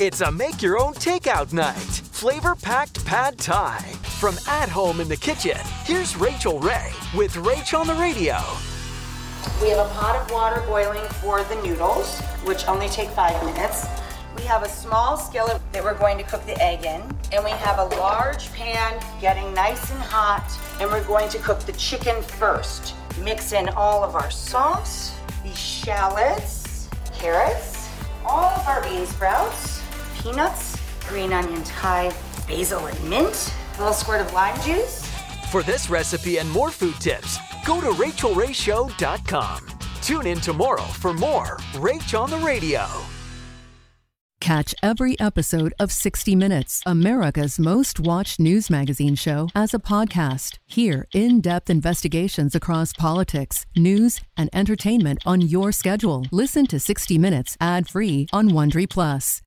It's a make your own takeout night. Flavor packed pad thai. From at home in the kitchen, here's Rachael Ray with Rach on the radio. We have a pot of water boiling for the noodles, which only take five minutes. We have a small skillet that we're going to cook the egg in, and we have a large pan getting nice and hot, and we're going to cook the chicken first. Mix in all of our sauce, the shallots, carrots, all of our bean sprouts, peanuts, green onion thyme, basil and mint, a little squirt of lime juice. For this recipe and more food tips, go to rachaelrayshow.com. Tune in tomorrow for more Rach on the Radio. Catch every episode of 60 Minutes, America's most watched news magazine show, as a podcast. Hear in depth investigations across politics, news, and entertainment on your schedule. Listen to 60 Minutes ad free on Wondery Plus.